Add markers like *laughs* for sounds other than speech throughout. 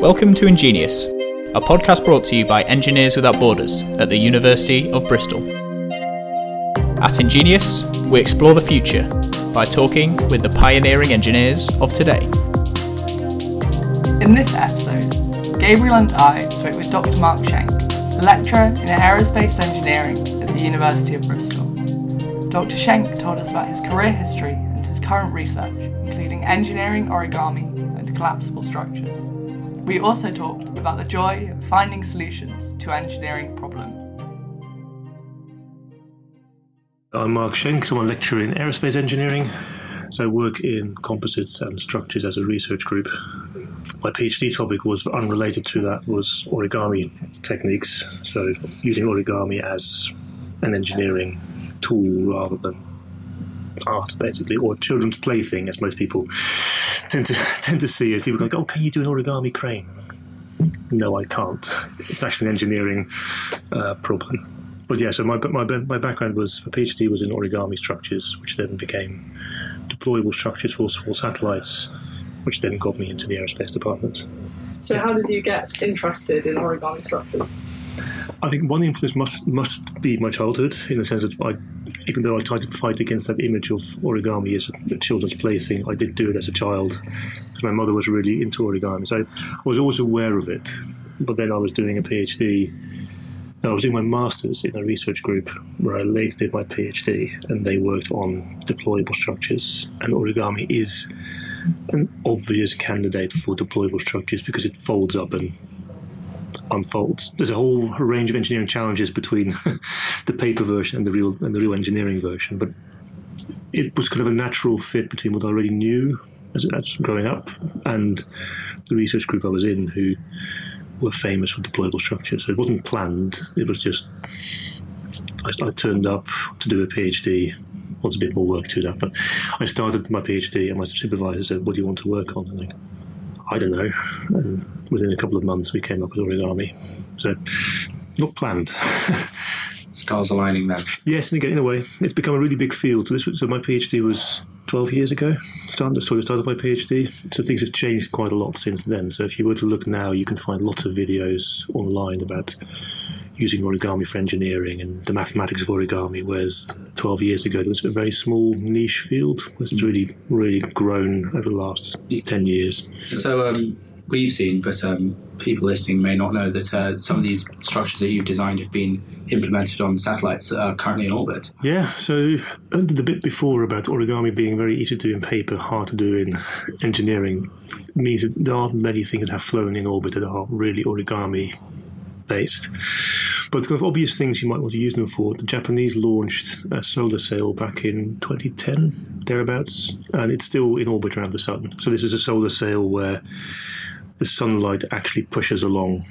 Welcome to Ingenious, a podcast brought to you by Engineers Without Borders at the University of Bristol. At Ingenious, we explore the future by talking with the pioneering engineers of today. In this episode, Gabriel and I spoke with Dr. Mark Schenk, a lecturer in aerospace engineering at the University of Bristol. Dr. Schenk told us about his career history and his current research, including engineering origami and collapsible structures. We also talked about the joy of finding solutions to engineering problems. I'm Mark Schenk, I'm a lecturer in aerospace engineering. So I work in composites and structures as a research group. My PhD topic was unrelated to that, was origami techniques. So using origami as an engineering tool rather than art, basically, or children's plaything, as most people tend to *laughs* tend to see it. People go, "Oh, can you do an origami crane?" No, I can't. It's actually an engineering uh, problem. But yeah, so my my my background was my PhD was in origami structures, which then became deployable structures for for satellites, which then got me into the aerospace department. So, how did you get interested in origami structures? I think one influence must must be my childhood, in the sense that I, even though I tried to fight against that image of origami as a, children's plaything, I did do it as a child because my mother was really into origami. So I was always aware of it. But then I was doing a PhD. I was doing my master's in a research group where I later did my PhD, and they worked on deployable structures. And origami is an obvious candidate for deployable structures because it folds up and unfolds. There's a whole range of engineering challenges between *laughs* the paper version and the real and the real engineering version, but it was kind of a natural fit between what I already knew as, as growing up and the research group I was in, who were famous for deployable structures. So it wasn't planned; it was just I, I turned up to do a PhD. Was a bit more work to that, but I started my PhD, and my supervisor said, "What do you want to work on?" And I, don't know. And within a couple of months, we came up with origami. So, not planned. *laughs* Stars aligning then. Yes, and again, in a way, it's become a really big field. So, this was, so my PhD was 12 years ago. Started, so I started my PhD. So things have changed quite a lot since then. So if you were to look now, you can find lots of videos online about using origami for engineering and the mathematics of origami, whereas 12 years ago it was a very small niche field, which has really, really grown over the last 10 years. So um, we've seen, but um, people listening may not know that uh, some of these structures that you've designed have been implemented on satellites that are currently in orbit. Yeah, so the bit before about origami being very easy to do in paper, hard to do in engineering, means that there aren't many things that have flown in orbit that are really origami based. But kind of obvious things you might want to use them for. The Japanese launched a solar sail back in 2010, thereabouts, and it's still in orbit around the sun. So this is a solar sail where the sunlight actually pushes along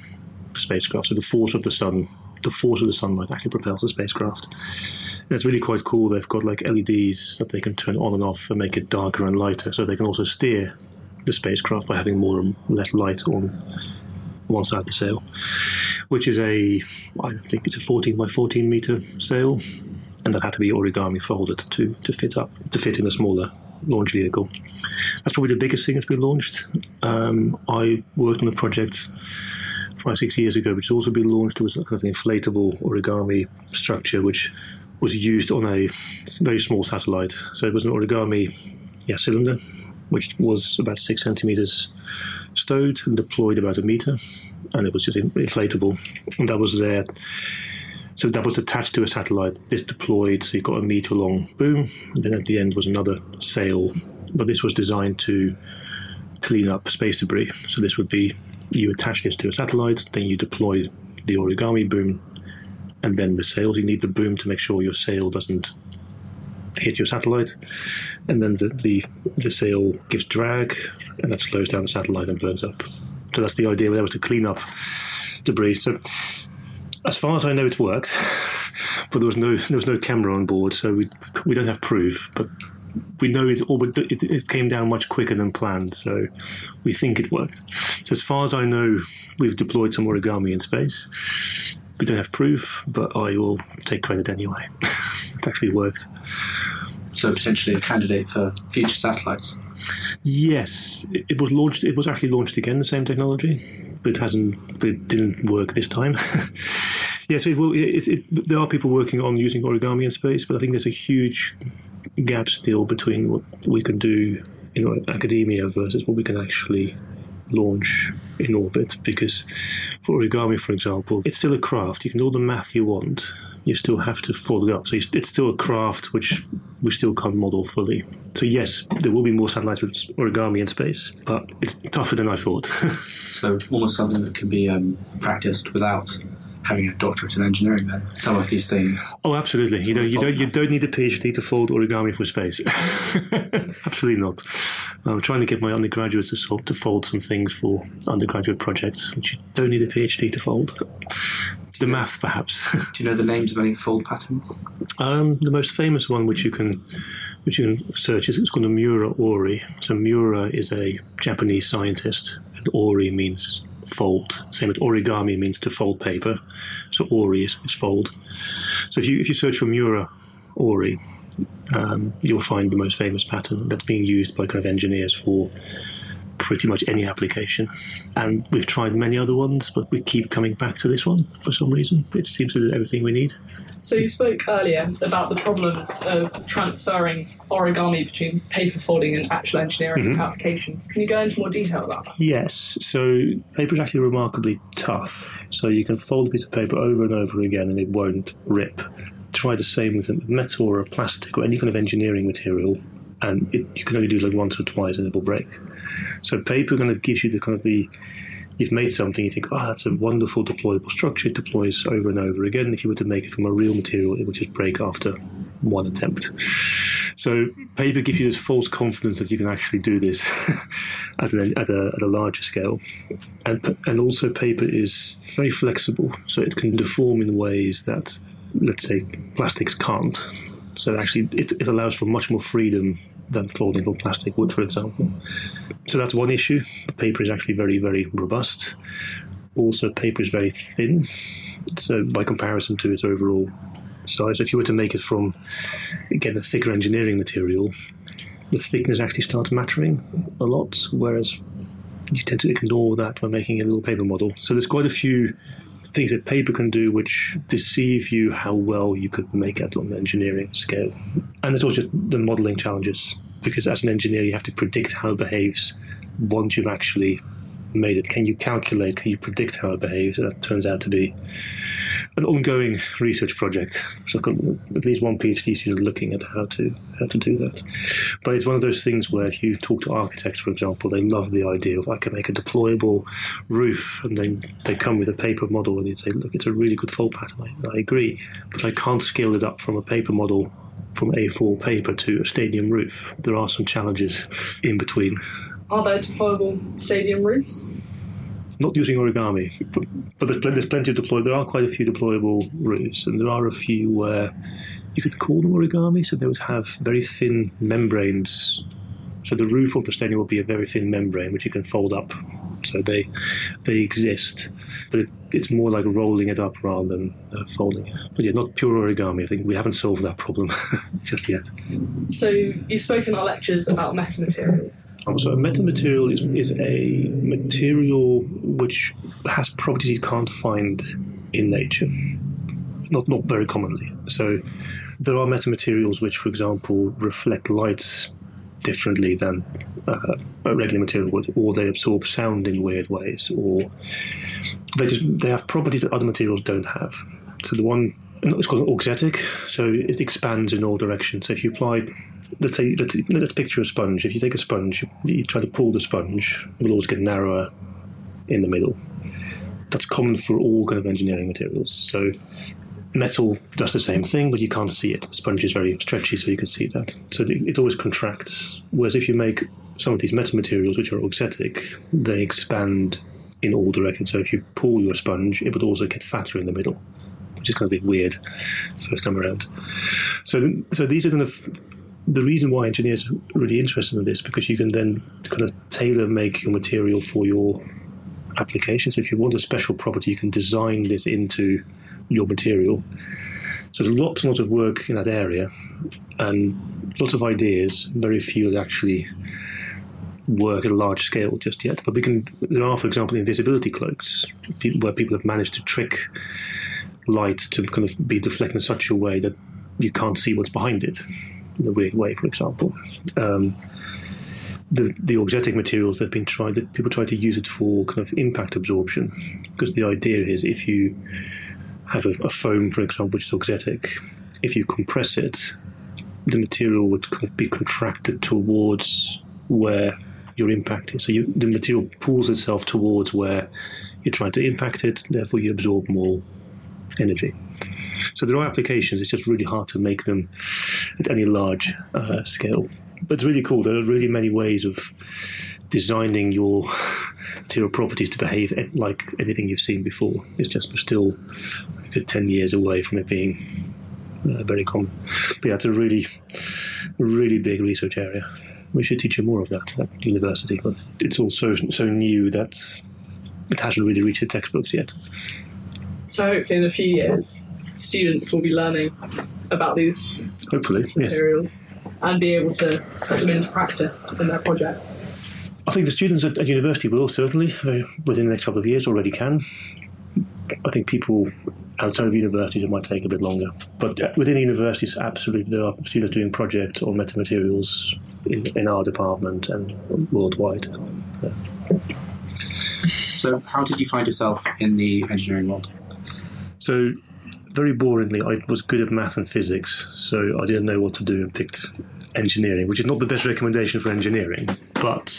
the spacecraft. So the force of the sun, the force of the sunlight actually propels the spacecraft. And it's really quite cool. They've got like LEDs that they can turn on and off and make it darker and lighter. So they can also steer the spacecraft by having more and less light on one side the sail, which is a, I think it's a 14 by 14 meter sail, and that had to be origami folded to, to fit up, to fit in a smaller launch vehicle. That's probably the biggest thing that's been launched. Um, I worked on a project five, six years ago, which has also been launched. It was a kind of inflatable origami structure, which was used on a very small satellite. So it was an origami yeah, cylinder, which was about six centimeters stowed and deployed about a meter, and it was just inflatable. And that was there. So that was attached to a satellite. This deployed, so you got a meter long boom, and then at the end was another sail. But this was designed to clean up space debris. So this would be you attach this to a satellite, then you deploy the origami boom, and then the sails. You need the boom to make sure your sail doesn't hit your satellite, and then the, the the sail gives drag, and that slows down the satellite and burns up. So that's the idea. That was to clean up debris. So as far as I know, it worked, but there was no there was no camera on board, so we we don't have proof, but. We know it, all, it, it came down much quicker than planned, so we think it worked. So, as far as I know, we've deployed some origami in space. We don't have proof, but I will take credit anyway. *laughs* it actually worked. So potentially a candidate for future satellites. Yes, it, it was launched. It was actually launched again, the same technology, but it hasn't. But it didn't work this time. *laughs* yes, it will. It, it, there are people working on using origami in space, but I think there's a huge gap still between what we can do in academia versus what we can actually launch in orbit. Because for origami, for example, it's still a craft. You can do all the math you want. You still have to fold it up. So it's still a craft which we still can't model fully. So yes, there will be more satellites with origami in space, but it's tougher than I thought. *laughs* so almost something that can be um, practiced without having a doctorate in engineering then some of these things. Oh absolutely. You know you don't you don't need a phd to fold origami for space. *laughs* Absolutely not. I'm trying to get my undergraduates to, solve, to fold some things for undergraduate projects which you don't need a phd to fold. The math perhaps. *laughs* Do you know the names of any fold patterns? Um, the most famous one which you can which you can search is it's called a Miura Ori. So Miura is a Japanese scientist, and Ori means fold. Same as origami means to fold paper. So ori is, is fold. So if you if you search for Miura ori, um, you'll find the most famous pattern that's being used by kind of engineers for pretty much any application. And we've tried many other ones, but we keep coming back to this one for some reason. It seems to do everything we need. So you spoke earlier about the problems of transferring origami between paper folding and actual engineering mm-hmm. applications. Can you go into more detail about that? Yes. So paper is actually remarkably tough. So you can fold a piece of paper over and over again and it won't rip. Try the same with a metal or a plastic or any kind of engineering material and it, you can only do it like once or twice and it will break. So paper kind of gives you the kind of the you've made something, you think, oh, that's a wonderful deployable structure. It deploys over and over again. If you were to make it from a real material, it would just break after one attempt. So paper gives you this false confidence that you can actually do this *laughs* at, a, at, a, at a larger scale. And, and also paper is very flexible, so it can deform in ways that, let's say, plastics can't. So actually, it, it allows for much more freedom than folding from plastic wood, for example. So that's one issue. Paper is actually very, very robust. Also, paper is very thin. So by comparison to its overall size, if you were to make it from again a thicker engineering material, the thickness actually starts mattering a lot, whereas you tend to ignore that when making a little paper model. So there's quite a few things that paper can do which deceive you how well you could make on the engineering scale. And there's also the modeling challenges because as an engineer you have to predict how it behaves once you've actually made it. Can you calculate, can you predict how it behaves? That turns out to be an ongoing research project. So at least one PhD student looking at how to how to do that. But it's one of those things where if you talk to architects, for example, they love the idea of I can make a deployable roof, and then they come with a paper model and they say, look, it's a really good fold pattern. I, I agree, but I can't scale it up from a paper model from A4 paper to a stadium roof. There are some challenges in between. Are there deployable stadium roofs? not using origami, but, there's, plenty, there's plenty of deploy. There are quite a few deployable roofs, and there are a few where you could call them origami. So they would have very thin membranes. So the roof of the stadium would be a very thin membrane, which you can fold up. So they they exist, but it, it's more like rolling it up rather than uh, folding it. But yeah, not pure origami. I think we haven't solved that problem *laughs* just yet. So you've spoken in our lectures about metamaterials. So a metamaterial is, is a material which has properties you can't find in nature. Not not very commonly. So there are metamaterials which, for example, reflect light differently than uh, a regular material would, or they absorb sound in weird ways, or they just they have properties that other materials don't have. So the one it's called an auxetic, so it expands in all directions. So if you apply, let's say, let's, let's picture a sponge. If you take a sponge, you try to pull the sponge, it will always get narrower in the middle. That's common for all kind of engineering materials. So metal does the same thing, but you can't see it. The sponge is very stretchy, so you can see that. So it always contracts. Whereas if you make some of these metamaterials, which are auxetic, they expand in all directions. So if you pull your sponge, it would also get fatter in the middle, which is kind of a bit weird first time around. So, so these are kind of the reason why engineers are really interested in this because you can then kind of tailor make your material for your application. So if you want a special property, you can design this into your material. So there's lots and lots of work in that area, and lots of ideas. Very few that actually work at a large scale just yet. But we can. There are, for example, invisibility cloaks where people have managed to trick light to kind of be deflected in such a way that you can't see what's behind it in a weird way. For example. Um, the, the auxetic materials that have been tried that people try to use it for kind of impact absorption because the idea is if you have a, a foam for example which is auxetic if you compress it the material would kind of be contracted towards where you're impacting. So you, the material pulls itself towards where you're trying to impact it, therefore you absorb more energy. So there are applications, it's just really hard to make them at any large uh, scale. But it's really cool. There are really many ways of designing your material properties to behave like anything you've seen before. It's just we're still a good 10 years away from it being uh, very common. But yeah, it's a really, really big research area. We should teach you more of that at university, but it's also so new that it hasn't really reached the textbooks yet. So hopefully in a few years, students will be learning about these hopefully materials yes. and be able to put them into practice in their projects. I think the students at, at university will certainly, uh, within the next couple of years, already can. I think people outside of universities it might take a bit longer. But uh, within universities, absolutely, there are students doing projects on metamaterials in, in our department and worldwide. Yeah. So, how did you find yourself in the engineering world? So, very boringly, I was good at math and physics, so I didn't know what to do and picked engineering, which is not the best recommendation for engineering. But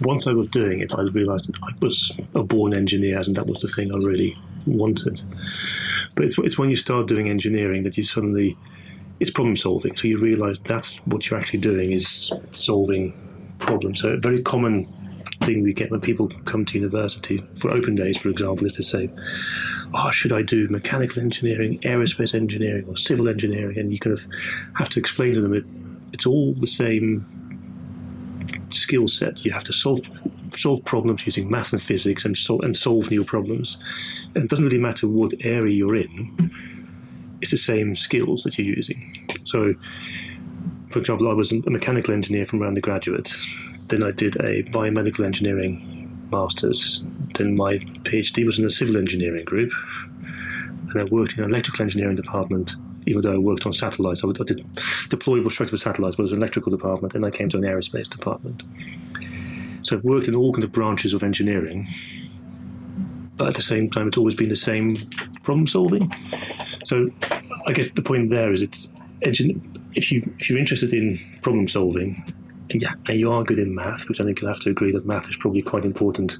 once I was doing it, I realised that I was a born engineer, and that was the thing I really wanted. But it's, it's when you start doing engineering that you suddenly it's problem solving. So you realise that's what you're actually doing is solving problems. So a very common thing we get when people come to university for open days, for example, is to say, "Oh, should I do mechanical engineering, aerospace engineering, or civil engineering?" And you kind of have to explain to them it, it's all the same skill set. You have to solve solve problems using math and physics and, sol- and solve new problems. And it doesn't really matter what area you're in, it's the same skills that you're using. So, for example, I was a mechanical engineer from around the graduate. Then I did a biomedical engineering master's. Then my PhD was in a civil engineering group. And I worked in an electrical engineering department even though I worked on satellites, I, did deployable structure for satellites, but it was an electrical department, and I came to an aerospace department. So I've worked in all kinds of branches of engineering, but at the same time, it's always been the same problem solving. So I guess the point there is it's if you if you're interested in problem solving yeah, and you are good in math, which I think you'll have to agree that math is probably quite important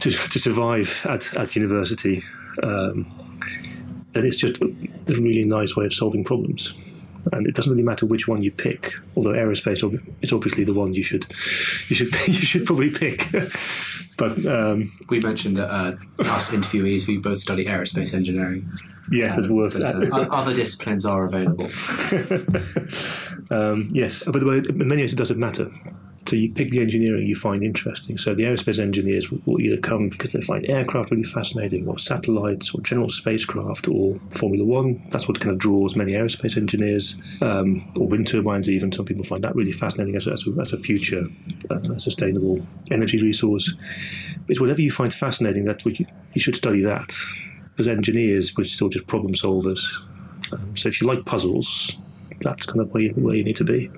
to, to survive at, at university, um, then it's just a really nice way of solving problems and it doesn't really matter which one you pick. Although aerospace is obviously the one you should you should *laughs* you should probably pick. *laughs* but um, we mentioned that uh, us interviewees we both study aerospace engineering. Yes, um, that's worth it. Uh, other disciplines are available. *laughs* um, yes, but the way in many ways it doesn't matter so you pick the engineering you find interesting. So the aerospace engineers will either come because they find aircraft really fascinating, or satellites, or general spacecraft, or Formula One. That's what kind of draws many aerospace engineers, um, or wind turbines. Even some people find that really fascinating as a, as a, as a future uh, sustainable energy resource. It's whatever you find fascinating. That you, you should study that. Because engineers, we're still just problem solvers. Um, so if you like puzzles, that's kind of where you, where you need to be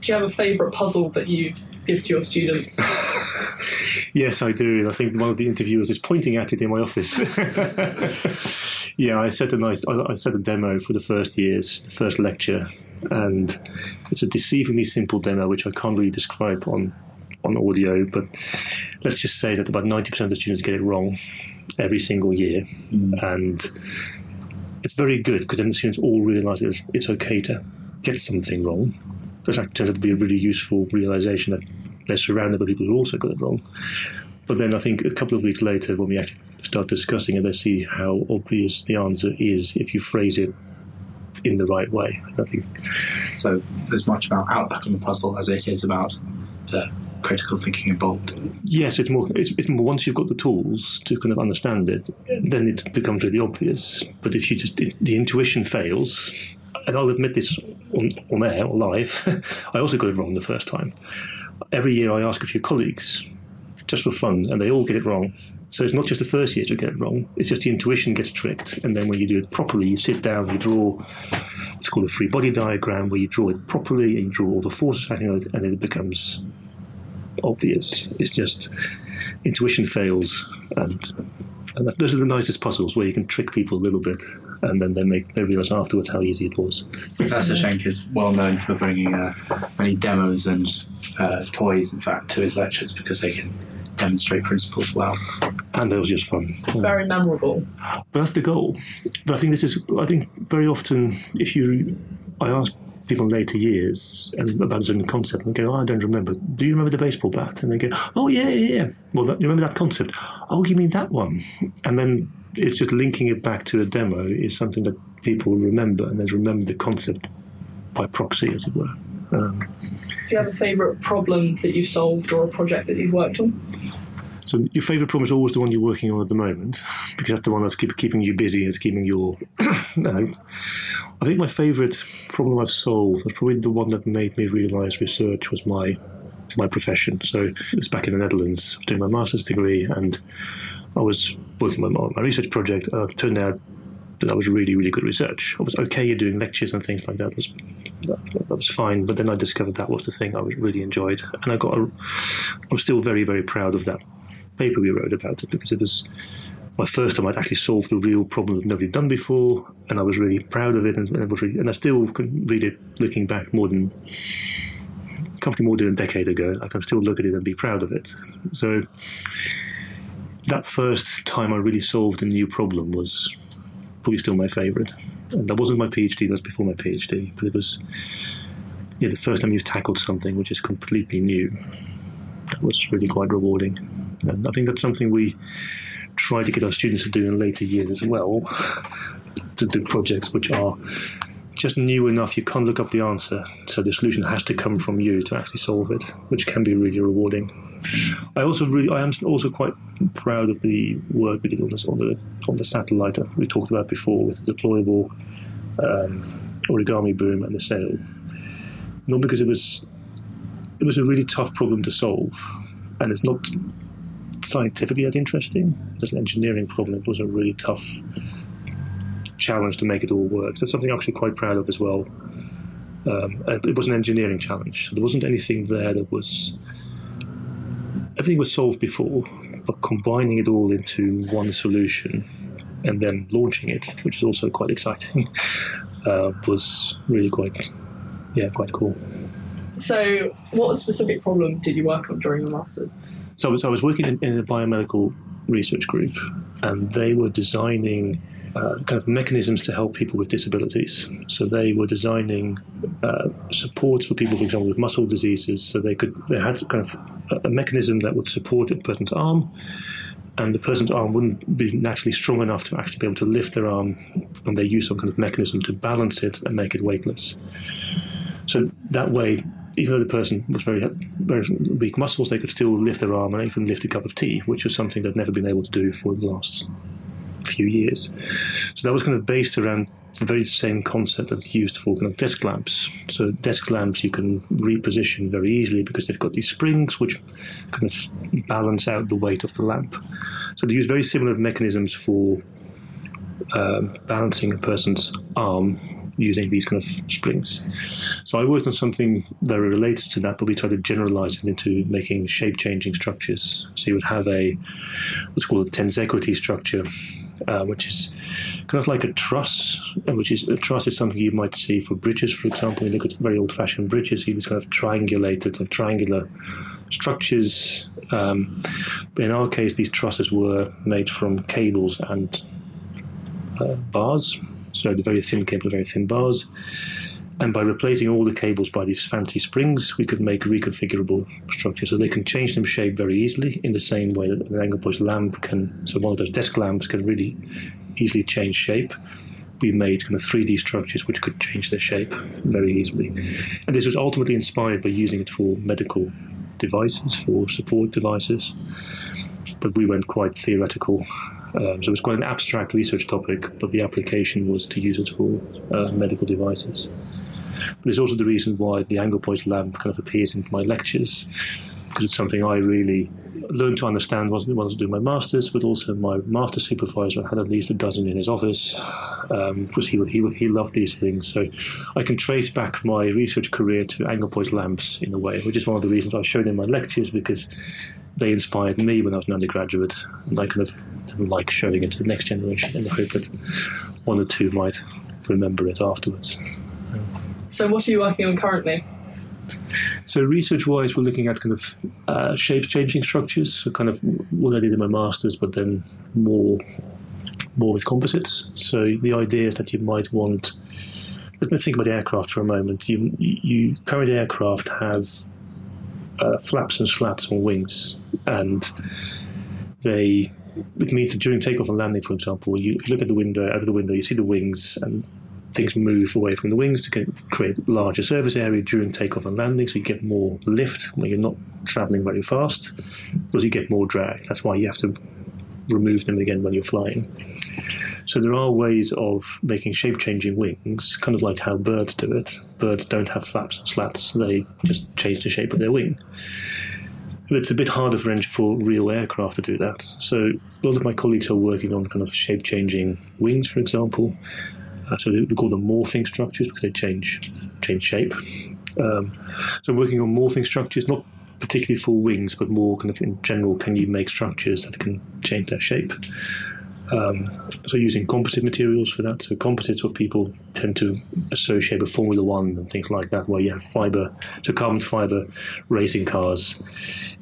do you have a favourite puzzle that you give to your students? *laughs* yes, I do. I think one of the interviewers is pointing at it in my office. *laughs* yeah, I set a nice, I set a demo for the first year's first lecture, and it's a deceivingly simple demo which I can't really describe on on audio. But let's just say that about ninety percent of the students get it wrong every single year, mm. and it's very good because then the students all realise it's, it's okay to get something wrong which turns out to be a really useful realization that they're surrounded by people who also got it wrong. But then I think a couple of weeks later, when we actually start discussing it, they see how obvious the answer is if you phrase it in the right way. I think so. As much about outlook on the puzzle as it is about the critical thinking involved. Yes, it's more. It's, it's more. Once you've got the tools to kind of understand it, then it becomes really obvious. But if you just the intuition fails, and I'll admit this on, on air live, *laughs* I also got it wrong the first time. every year I ask a few colleagues just for fun, and they all get it wrong. So it's not just the first year to get it wrong; it's just the intuition gets tricked, and then when you do it properly, you sit down, you draw what's called a free body diagram, where you draw it properly and you draw all the forces on it, and it becomes obvious. It's just intuition fails, and and those are the nicest puzzles where you can trick people a little bit, and then they make they realize afterwards how easy it was. Professor Schenk is well known for bringing uh, many demos and uh, toys, in fact, to his lectures because they can demonstrate principles well. And it was just fun. It's very memorable. But that's the goal. But I think this is. I think very often, if you, I ask people in later years and about a certain concept, and they go, oh, "I don't remember." Do you remember the baseball bat? And they go, "Oh yeah, yeah, yeah." Well, that, you remember that concept? Oh, you mean that one? And then it's just linking it back to a demo is something that people remember, and then remember the concept by proxy, as it were. Um, Do you have a favourite problem that you've solved or a project that you've worked on? So your favourite problem is always the one you're working on at the moment, because that's the one that's keep, keeping you busy. It's keeping your. *coughs* no. I think my favourite problem I've solved was probably the one that made me realise research was my my profession. So it was back in the Netherlands, doing my master's degree, and I was working on my, my research project. Uh, it turned out that that was really, really good research. I was okay at doing lectures and things like that. That was, that, that was fine. But then I discovered that was the thing I was really enjoyed, and I got. A, I'm still very, very proud of that paper we wrote about it because it was my first time I'd actually solved a real problem that nobody had done before, and I was really proud of it. And, and, really, and I still can read it looking back more than comfortably more than a decade ago. I can still look at it and be proud of it. So that first time I really solved a new problem was probably still my favourite. And that wasn't my PhD; that was before my PhD. But it was yeah the first time you've tackled something which is completely new. That was really quite rewarding. And I think that's something we try to get our students to do in later years as well, to do projects which are just new enough you can't look up the answer, so the solution has to come from you to actually solve it, which can be really rewarding. I also really, I am also quite proud of the work we did on, this, on the on the satellite that we talked about before with the deployable um, origami boom and the sail. Not because it was it was a really tough problem to solve, and it's not scientifically that interesting. As an engineering problem, it was a really tough challenge to make it all work. That's something I'm actually quite proud of as well. Um, it was an engineering challenge. There wasn't anything there that was. Everything was solved before, but combining it all into one solution and then launching it, which is also quite exciting, *laughs* uh, was really quite, yeah, quite cool. So, what specific problem did you work on during your masters? So I was, working in, in a biomedical research group, and they were designing uh, kind of mechanisms to help people with disabilities. So they were designing uh, supports for people, for example, with muscle diseases. So they could they had kind of a, a mechanism that would support a person's arm, and the person's arm wouldn't be naturally strong enough to actually be able to lift their arm, and they use some kind of mechanism to balance it and make it weightless. So that way, even though the person was very very weak muscles, they could still lift their arm and even lift a cup of tea, which was something they'd never been able to do for the last few years. So that was kind of based around the very same concept that's used for kind of desk lamps. So desk lamps you can reposition very easily because they've got these springs which kind of balance out the weight of the lamp. So they use very similar mechanisms for um, balancing a person's arm using these kind of springs. So I worked on something very related to that, but we tried to generalize it into making shape changing structures. So you would have a what's called a tensegrity structure, uh, which is kind of like a truss, which is a truss is something you might see for bridges, for example. You look at very old fashioned bridges, you just kind of triangulated, like triangular structures. Um, but in our case, these trusses were made from cables and uh, bars, so the very thin cable, very thin bars. And by replacing all the cables by these fancy springs, we could make reconfigurable structures. So they can change them shape very easily in the same way that an Anglepoise lamp can. So one of those desk lamps can really easily change shape. We made kind of 3D structures which could change their shape very easily. And this was ultimately inspired by using it for medical devices, for support devices. But we went quite theoretical um, so it was quite an abstract research topic, but the application was to use it for uh, medical devices. But there's also the reason why the Anglepoise lamp kind of appears in my lectures, because it's something I really learned to understand once, once I was doing my masters, but also my master supervisor had at least a dozen in his office um, because he, he he loved these things. So I can trace back my research career to Anglepoise lamps in a way, which is one of the reasons I've showed in my lectures because they inspired me when I was an undergraduate, and I kind of like showing it to the next generation in the hope that one or two might remember it afterwards. So, what are you working on currently? So research-wise, we're looking at kind of uh, shape-changing structures. So kind of what I did in my masters, but then more more with composites. So the idea is that you might want. Let's think about aircraft for a moment. You, you current aircraft have uh, flaps and slats on wings, and they. It means that during takeoff and landing, for example, you, if you look at the window, out of the window, you see the wings, and things move away from the wings to create larger surface area during takeoff and landing, so you get more lift when you're not traveling very fast, because you get more drag. That's why you have to remove them again when you're flying. So there are ways of making shape changing wings, kind of like how birds do it. Birds don't have flaps and slats, they just change the shape of their wing. But it's a bit harder for, for real aircraft to do that. So a lot of my colleagues are working on kind of shape changing wings, for example. Uh, so we call them morphing structures because they change change shape. Um, so working on morphing structures, not particularly for wings, but more kind of in general, can you make structures that can change their shape? Um, so using composite materials for that. So composites, what people tend to associate with Formula One and things like that, where you have fiber, so carbon fiber racing cars,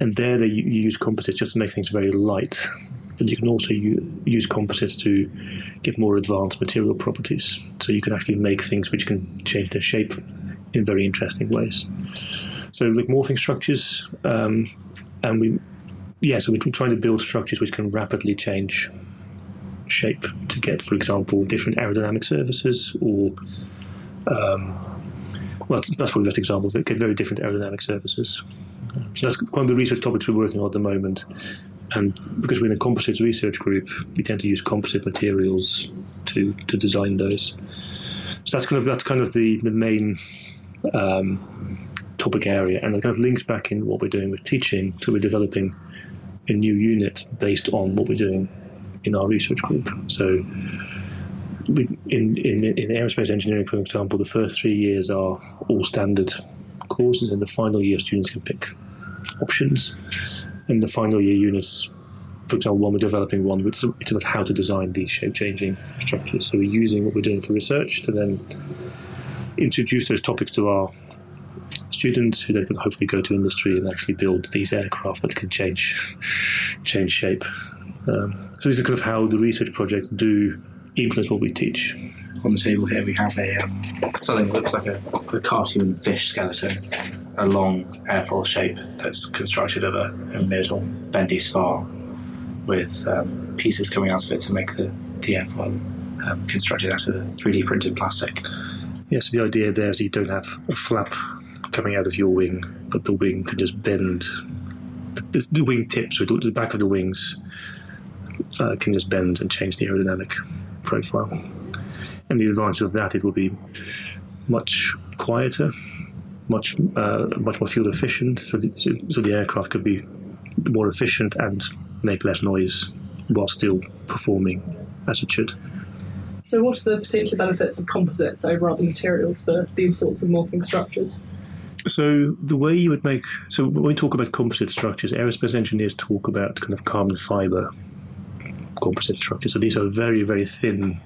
and there they you use composites just to make things very light. But you can also use composites to get more advanced material properties. So you can actually make things which can change their shape in very interesting ways. So like morphing structures, um, and we, yeah, so we're trying to build structures which can rapidly change shape to get, for example, different aerodynamic surfaces or, um, well, that's probably the best example of it, get very different aerodynamic surfaces. So that's one of the research topics we're working on at the moment. And because we're in a composites research group, we tend to use composite materials to, to design those. So that's kind of that's kind of the the main um, topic area, and it kind of links back in what we're doing with teaching. So we're developing a new unit based on what we're doing in our research group. So we, in, in in aerospace engineering, for example, the first three years are all standard courses, and the final year students can pick options. And the final year units for example, one we're developing one which is about how to design these shape changing structures. So we're using what we're doing for research to then introduce those topics to our students who then can hopefully go to industry and actually build these aircraft that can change change shape. Um, so this is kind of how the research projects do influence what we teach. On the table here we have a um, something that looks like a, a, cartoon fish skeleton, a long airfoil shape that's constructed of a, a middle bendy spar with um, pieces coming out of it to make the, the airfoil um, constructed out of 3D printed plastic. Yes, the idea there is you don't have a flap coming out of your wing, but the wing can just bend. The, the wing tips, so the back of the wings uh, can just bend and change the aerodynamic profile. And the advantage of that, it will be much quieter, much uh, much more fuel efficient. So the, so, so the aircraft could be more efficient and make less noise while still performing as it should. So, what are the particular benefits of composites over other materials for these sorts of morphing structures? So, the way you would make so when we talk about composite structures, aerospace engineers talk about kind of carbon fiber composite structure. So, these are very, very thin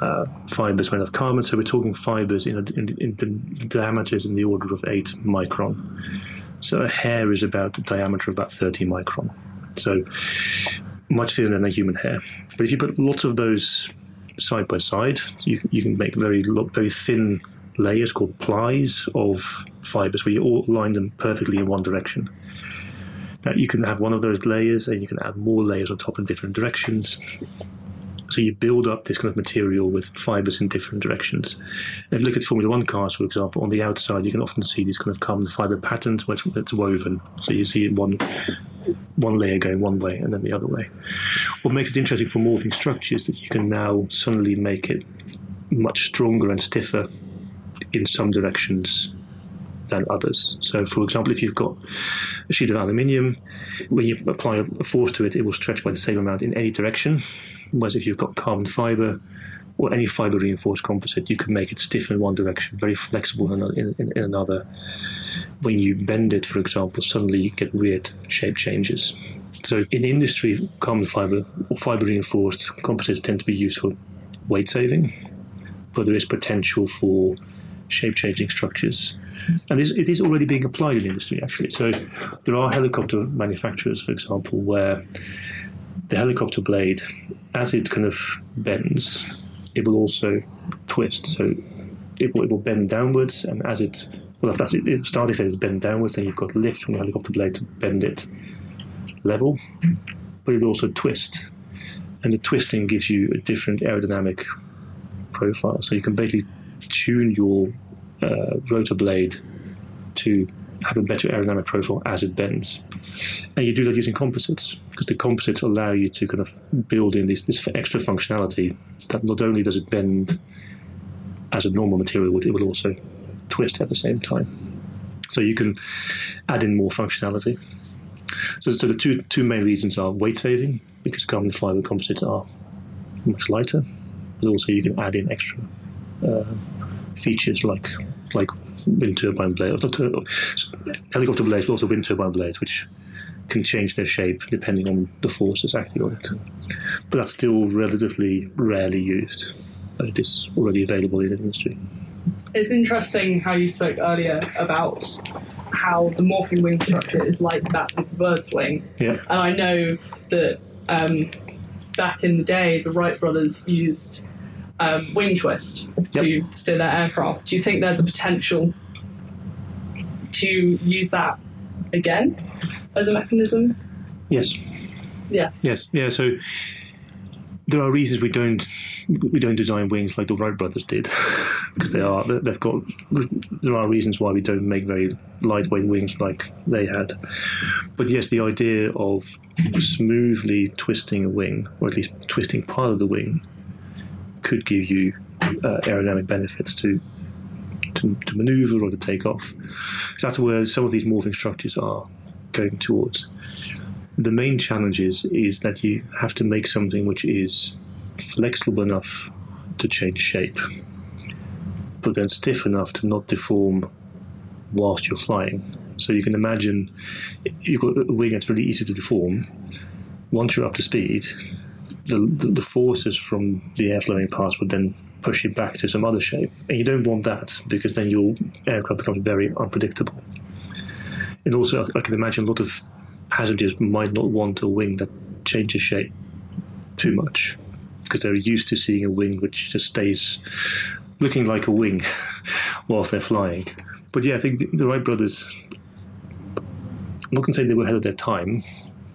uh, fibers made of carbon. So, we're talking fibers in, a, in, in the diameters in the order of 8 micron. So, a hair is about a diameter of about 30 micron. So, much thinner than a human hair. But if you put lots of those side by side. You, you can make very very thin layers called plies of fibers where you all line them perfectly in one direction. Now you can have one of those layers and you can add more layers on top in different directions. So you build up this kind of material with fibers in different directions. if you look at Formula One cars, for example, on the outside you can often see these kind of carbon fiber patterns where it's, it's woven. So you see one one layer going one way and then the other way. What makes it interesting for morphing structures is that you can now suddenly make it much stronger and stiffer in some directions than others. So, for example, if you've got a sheet of aluminium, when you apply a force to it, it will stretch by the same amount in any direction. Whereas if you've got carbon fiber or any fiber reinforced composite, you can make it stiff in one direction, very flexible in, in, in another. When you bend it, for example, suddenly you get weird shape changes. So, in industry, carbon fiber or fiber reinforced composites tend to be used for weight saving, but there is potential for shape changing structures. And this, it is already being applied in industry, actually. So there are helicopter manufacturers, for example, where the helicopter blade, as it kind of bends, it will also twist. So it will, it will bend downwards, and as it well, that's it. it starting bend downwards, then you've got lift from the helicopter blade to bend it level, but it also twist, and the twisting gives you a different aerodynamic profile. So you can basically tune your uh, rotor blade to have a better aerodynamic profile as it bends. And you do that using composites because the composites allow you to kind of build in this, this extra functionality that not only does it bend as a normal material would, it will also twist at the same time. So you can add in more functionality. So, so the two two main reasons are weight saving because carbon fiber composites are much lighter, but also you can add in extra uh, features like like wind turbine blades, helicopter blades, but also wind turbine blades, which can change their shape depending on the forces acting on it. But that's still relatively rarely used. But it is already available in the industry. It's interesting how you spoke earlier about how the morphing wing structure is like that of the bird's wing. Yeah. And I know that um, back in the day, the Wright brothers used um, wing twist to steer their aircraft. Do you think there's a potential to use that again as a mechanism? Yes. Yes. Yes. Yeah. So there are reasons we don't we don't design wings like the Wright brothers did *laughs* because they are they've got there are reasons why we don't make very lightweight wings like they had. But yes, the idea of smoothly twisting a wing, or at least twisting part of the wing, could give you uh, aerodynamic benefits to, to to maneuver or to take off. So that's where some of these morphing structures are going towards the main challenge is, is that you have to make something which is flexible enough to change shape, but then stiff enough to not deform whilst you're flying. So you can imagine you've got a wing that's really easy to deform. Once you're up to speed, the, the, forces from the air flowing past would then push you back to some other shape. And you don't want that because then your aircraft becomes very unpredictable. And also, I can imagine a lot of passengers might not want a wing that changes shape too much because they're used to seeing a wing which just stays looking like a wing *laughs* whilst they're flying. But yeah, I think the, the Wright brothers, I'm not going to say they were ahead of their time,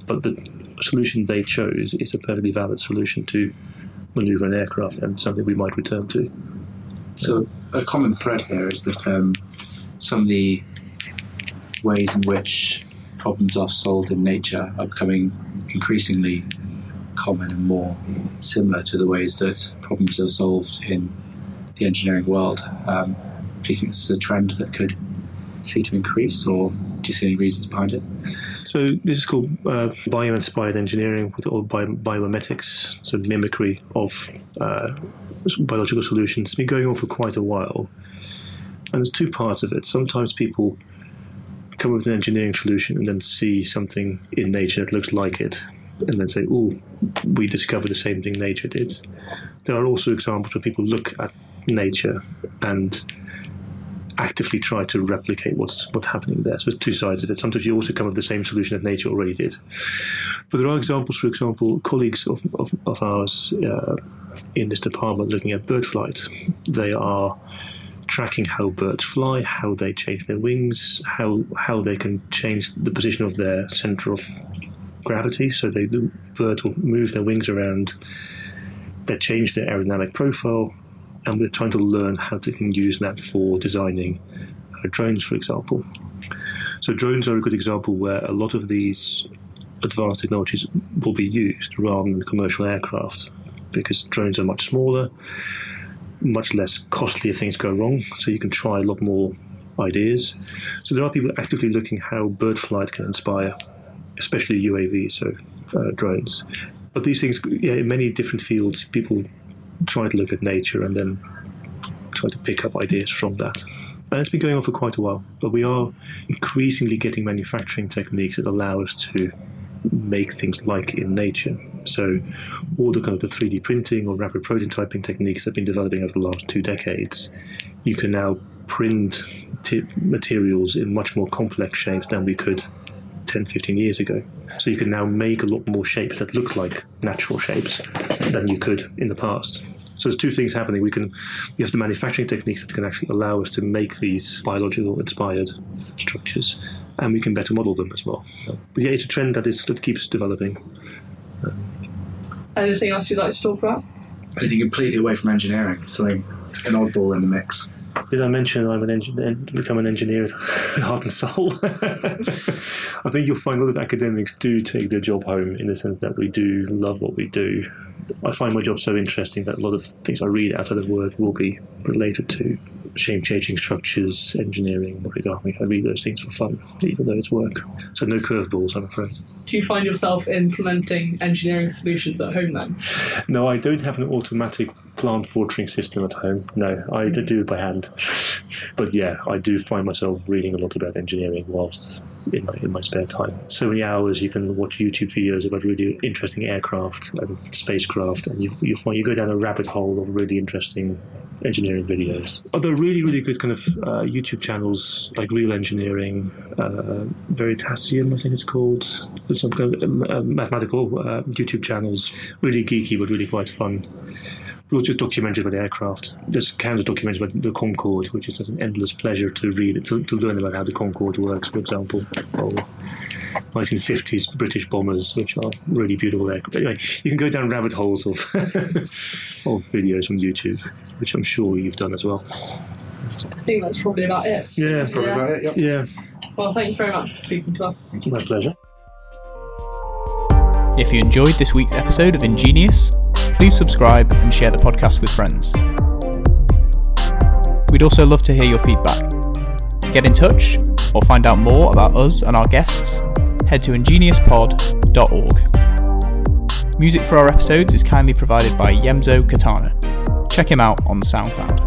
but the solution they chose is a perfectly valid solution to maneuver an aircraft and something we might return to. So a common thread here is that um, some of the ways in which problems are solved in nature are becoming increasingly common and more similar to the ways that problems are solved in the engineering world. Um, do you think this is a trend that could see to increase, or do you see any reasons behind it? So this is called uh, bio-inspired engineering, or bio- biomimetics, so mimicry of uh, biological solutions. It's been going on for quite a while, and there's two parts of it. Sometimes people come up with an engineering solution and then see something in nature that looks like it, and then say, "Oh, we discovered the same thing nature did." There are also examples where people look at nature and actively try to replicate what's what's happening there. So there's two sides of it. Sometimes you also come up with the same solution that nature already did. But there are examples, for example, colleagues of, of, of ours uh, in this department looking at bird flight. They are tracking how birds fly, how they change their wings, how how they can change the position of their center of gravity. So they, the bird will move their wings around. They change their aerodynamic profile, and we're trying to learn how to can use that for designing uh, drones, for example. So drones are a good example where a lot of these advanced technologies will be used rather than commercial aircraft because drones are much smaller. much less costly if things go wrong, so you can try a lot more ideas. So there are people actively looking how bird flight can inspire, especially UAVs, so uh, drones. But these things, yeah, in many different fields, people try to look at nature and then try to pick up ideas from that. And it's been going on for quite a while, but we are increasingly getting manufacturing techniques that allow us to make things like in nature. So, all the kind of the 3D printing or rapid prototyping techniques that have been developing over the last two decades, you can now print t- materials in much more complex shapes than we could 10, 15 years ago. So, you can now make a lot more shapes that look like natural shapes than you could in the past. So there's two things happening. We can we have the manufacturing techniques that can actually allow us to make these biological inspired structures, and we can better model them as well. But yeah, it's a trend that is that keeps developing. Um, anything else you'd like to talk about? Anything completely away from engineering, something an oddball in the mix. Did I mention I'm an engineer, become an engineer at *laughs* heart and soul? *laughs* I think you'll find a lot of academics do take their job home in the sense that we do love what we do. I find my job so interesting that a lot of things I read outside of work will be related to shape changing structures, engineering, origami. I read those things for fun, even though it's work. So no curveballs, I'm afraid. Do you find yourself implementing engineering solutions at home then? No, I don't have an automatic plant watering system at home. No, I hmm. do it by hand. *laughs* But yeah, I do find myself reading a lot about engineering whilst in my in my spare time. So many hours you can watch YouTube videos about really interesting aircraft and spacecraft, and you you find you go down a rabbit hole of really interesting engineering videos. Other really really good kind of uh, YouTube channels like Real Engineering, uh, Veritasium I think it's called. There's some kind of uh, mathematical uh, YouTube channels, really geeky but really quite fun. Not just documented about aircraft. There's countless documentaries about the Concorde, which is an endless pleasure to read, to, to learn about how the Concorde works, for example. Or 1950s British bombers, which are really beautiful aircraft. Anyway, you can go down rabbit holes of, *laughs* of videos from YouTube, which I'm sure you've done as well. I think that's probably about it. Yeah, that's Probably Yeah. about it, yep. yeah. Well, thank you very much for speaking to us. My pleasure. If you enjoyed this week's episode of Ingenious, please subscribe and share the podcast with friends. We'd also love to hear your feedback. To get in touch or find out more about us and our guests, head to ingeniouspod.org. Music for our episodes is kindly provided by Yemzo Katana. Check him out on SoundCloud.